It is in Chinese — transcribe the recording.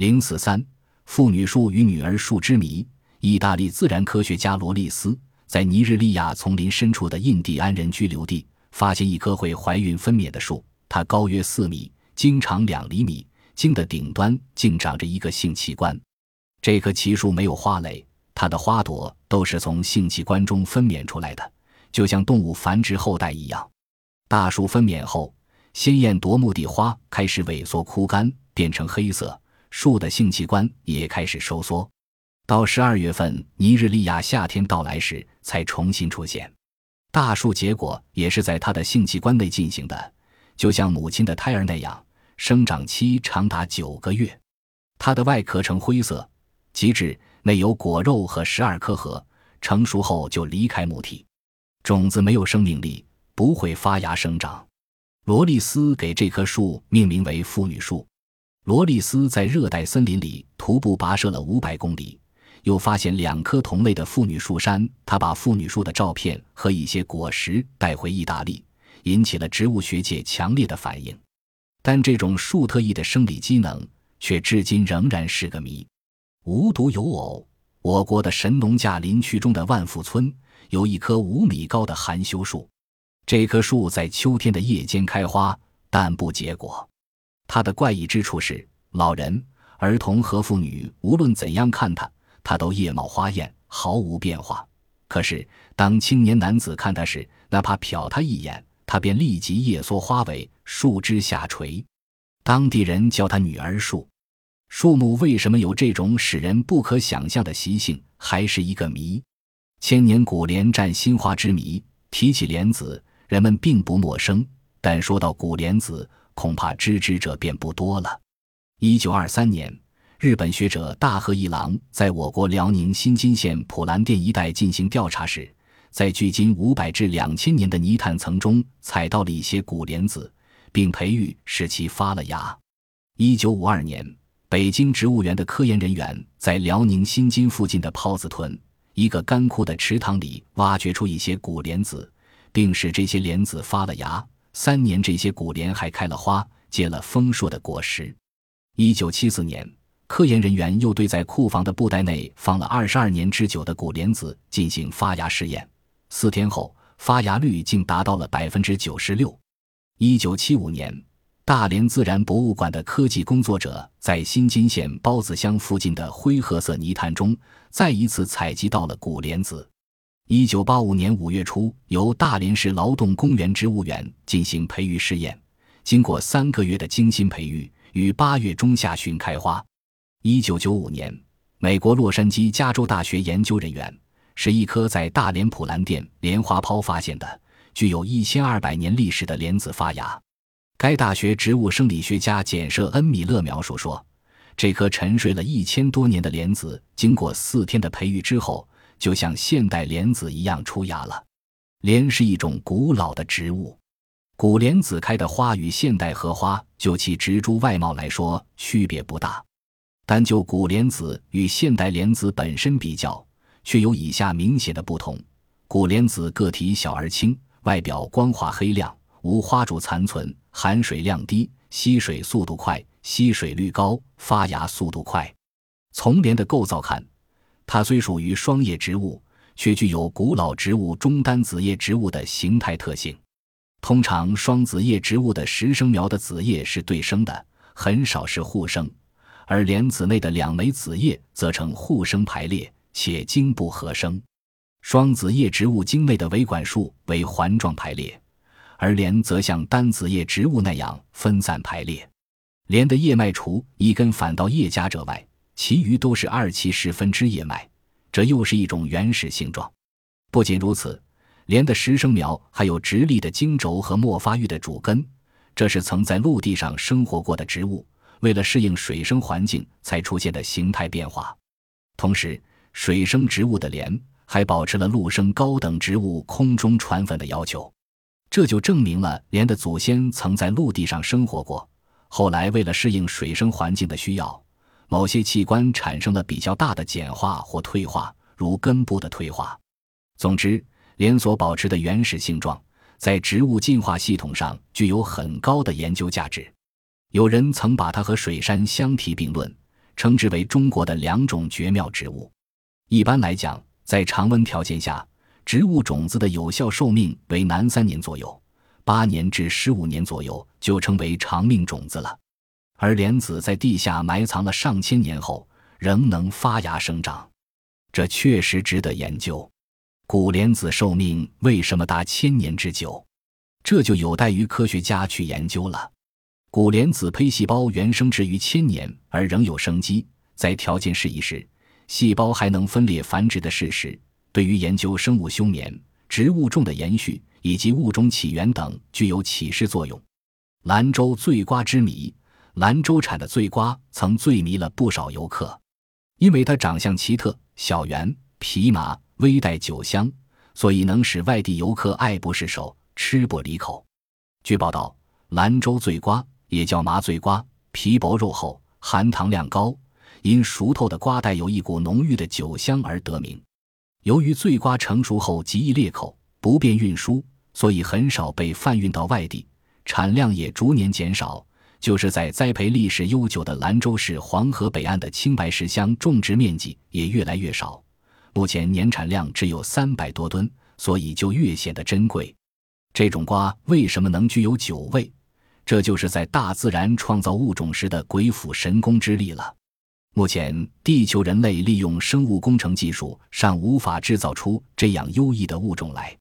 零四三妇女树与女儿树之谜。意大利自然科学家罗利斯在尼日利亚丛林深处的印第安人居留地发现一棵会怀孕分娩的树，它高约四米，茎长两厘米，茎的顶端竟长着一个性器官。这棵奇树没有花蕾，它的花朵都是从性器官中分娩出来的，就像动物繁殖后代一样。大树分娩后，鲜艳夺目的花开始萎缩枯干，变成黑色，树的性器官也开始收缩。到十二月份，尼日利亚夏天到来时，才重新出现。大树结果也是在它的性器官内进行的，就像母亲的胎儿那样，生长期长达九个月。它的外壳呈灰色，极致内有果肉和十二颗核，成熟后就离开母体。种子没有生命力，不会发芽生长。罗利斯给这棵树命名为妇女树。罗利斯在热带森林里徒步跋涉了五百公里。又发现两棵同类的妇女树山，他把妇女树的照片和一些果实带回意大利，引起了植物学界强烈的反应。但这种树特异的生理机能却至今仍然是个谜。无独有偶，我国的神农架林区中的万福村有一棵五米高的含羞树，这棵树在秋天的夜间开花，但不结果。它的怪异之处是，老人、儿童和妇女无论怎样看它。它都叶茂花艳，毫无变化。可是当青年男子看它时，哪怕瞟他一眼，它便立即叶缩花萎，树枝下垂。当地人叫它“女儿树”。树木为什么有这种使人不可想象的习性，还是一个谜。千年古莲占新花之谜，提起莲子，人们并不陌生；但说到古莲子，恐怕知之者便不多了。一九二三年。日本学者大和一郎在我国辽宁新津县普兰店一带进行调查时，在距今五百至两千年的泥炭层中采到了一些古莲子，并培育使其发了芽。一九五二年，北京植物园的科研人员在辽宁新津附近的泡子屯一个干枯的池塘里挖掘出一些古莲子，并使这些莲子发了芽。三年，这些古莲还开了花，结了丰硕的果实。一九七四年。科研人员又对在库房的布袋内放了二十二年之久的古莲子进行发芽试验，四天后发芽率竟达到了百分之九十六。一九七五年，大连自然博物馆的科技工作者在新津县包子乡附近的灰褐色泥潭中再一次采集到了古莲子。一九八五年五月初，由大连市劳动公园植物园进行培育试验，经过三个月的精心培育，于八月中下旬开花。一九九五年，美国洛杉矶加州大学研究人员使一棵在大连普兰店莲花泡发现的具有一千二百年历史的莲子发芽。该大学植物生理学家简舍恩米勒描述说，这棵沉睡了一千多年的莲子，经过四天的培育之后，就像现代莲子一样出芽了。莲是一种古老的植物，古莲子开的花与现代荷花就其植株外貌来说区别不大。单就古莲子与现代莲子本身比较，却有以下明显的不同：古莲子个体小而轻，外表光滑黑亮，无花主残存，含水量低，吸水速度快，吸水率高，发芽速度快。从莲的构造看，它虽属于双叶植物，却具有古老植物中单子叶植物的形态特性。通常，双子叶植物的实生苗的子叶是对生的，很少是互生。而莲子内的两枚子叶则呈互生排列，且茎部合生。双子叶植物茎内的维管束为环状排列，而莲则像单子叶植物那样分散排列。莲的叶脉除一根反到叶夹者外，其余都是二期十分支叶脉，这又是一种原始性状。不仅如此，莲的实生苗还有直立的茎轴和没发育的主根，这是曾在陆地上生活过的植物。为了适应水生环境才出现的形态变化，同时，水生植物的莲还保持了陆生高等植物空中传粉的要求，这就证明了莲的祖先曾在陆地上生活过。后来，为了适应水生环境的需要，某些器官产生了比较大的简化或退化，如根部的退化。总之，莲所保持的原始性状，在植物进化系统上具有很高的研究价值。有人曾把它和水杉相提并论，称之为中国的两种绝妙植物。一般来讲，在常温条件下，植物种子的有效寿命为南三年左右，八年至十五年左右就称为长命种子了。而莲子在地下埋藏了上千年后，仍能发芽生长，这确实值得研究。古莲子寿命为什么达千年之久？这就有待于科学家去研究了。古莲子胚细胞原生殖于千年而仍有生机，在条件适宜时，细胞还能分裂繁殖的事实，对于研究生物休眠、植物种的延续以及物种起源等具有启示作用。兰州醉瓜之谜：兰州产的醉瓜曾醉迷了不少游客，因为它长相奇特，小圆、皮麻，微带酒香，所以能使外地游客爱不释手。吃不离口。据报道，兰州醉瓜也叫麻醉瓜，皮薄肉厚，含糖量高，因熟透的瓜带有一股浓郁的酒香而得名。由于醉瓜成熟后极易裂口，不便运输，所以很少被贩运到外地，产量也逐年减少。就是在栽培历史悠久的兰州市黄河北岸的青白石乡，种植面积也越来越少，目前年产量只有三百多吨，所以就越显得珍贵。这种瓜为什么能具有酒味？这就是在大自然创造物种时的鬼斧神工之力了。目前，地球人类利用生物工程技术尚无法制造出这样优异的物种来。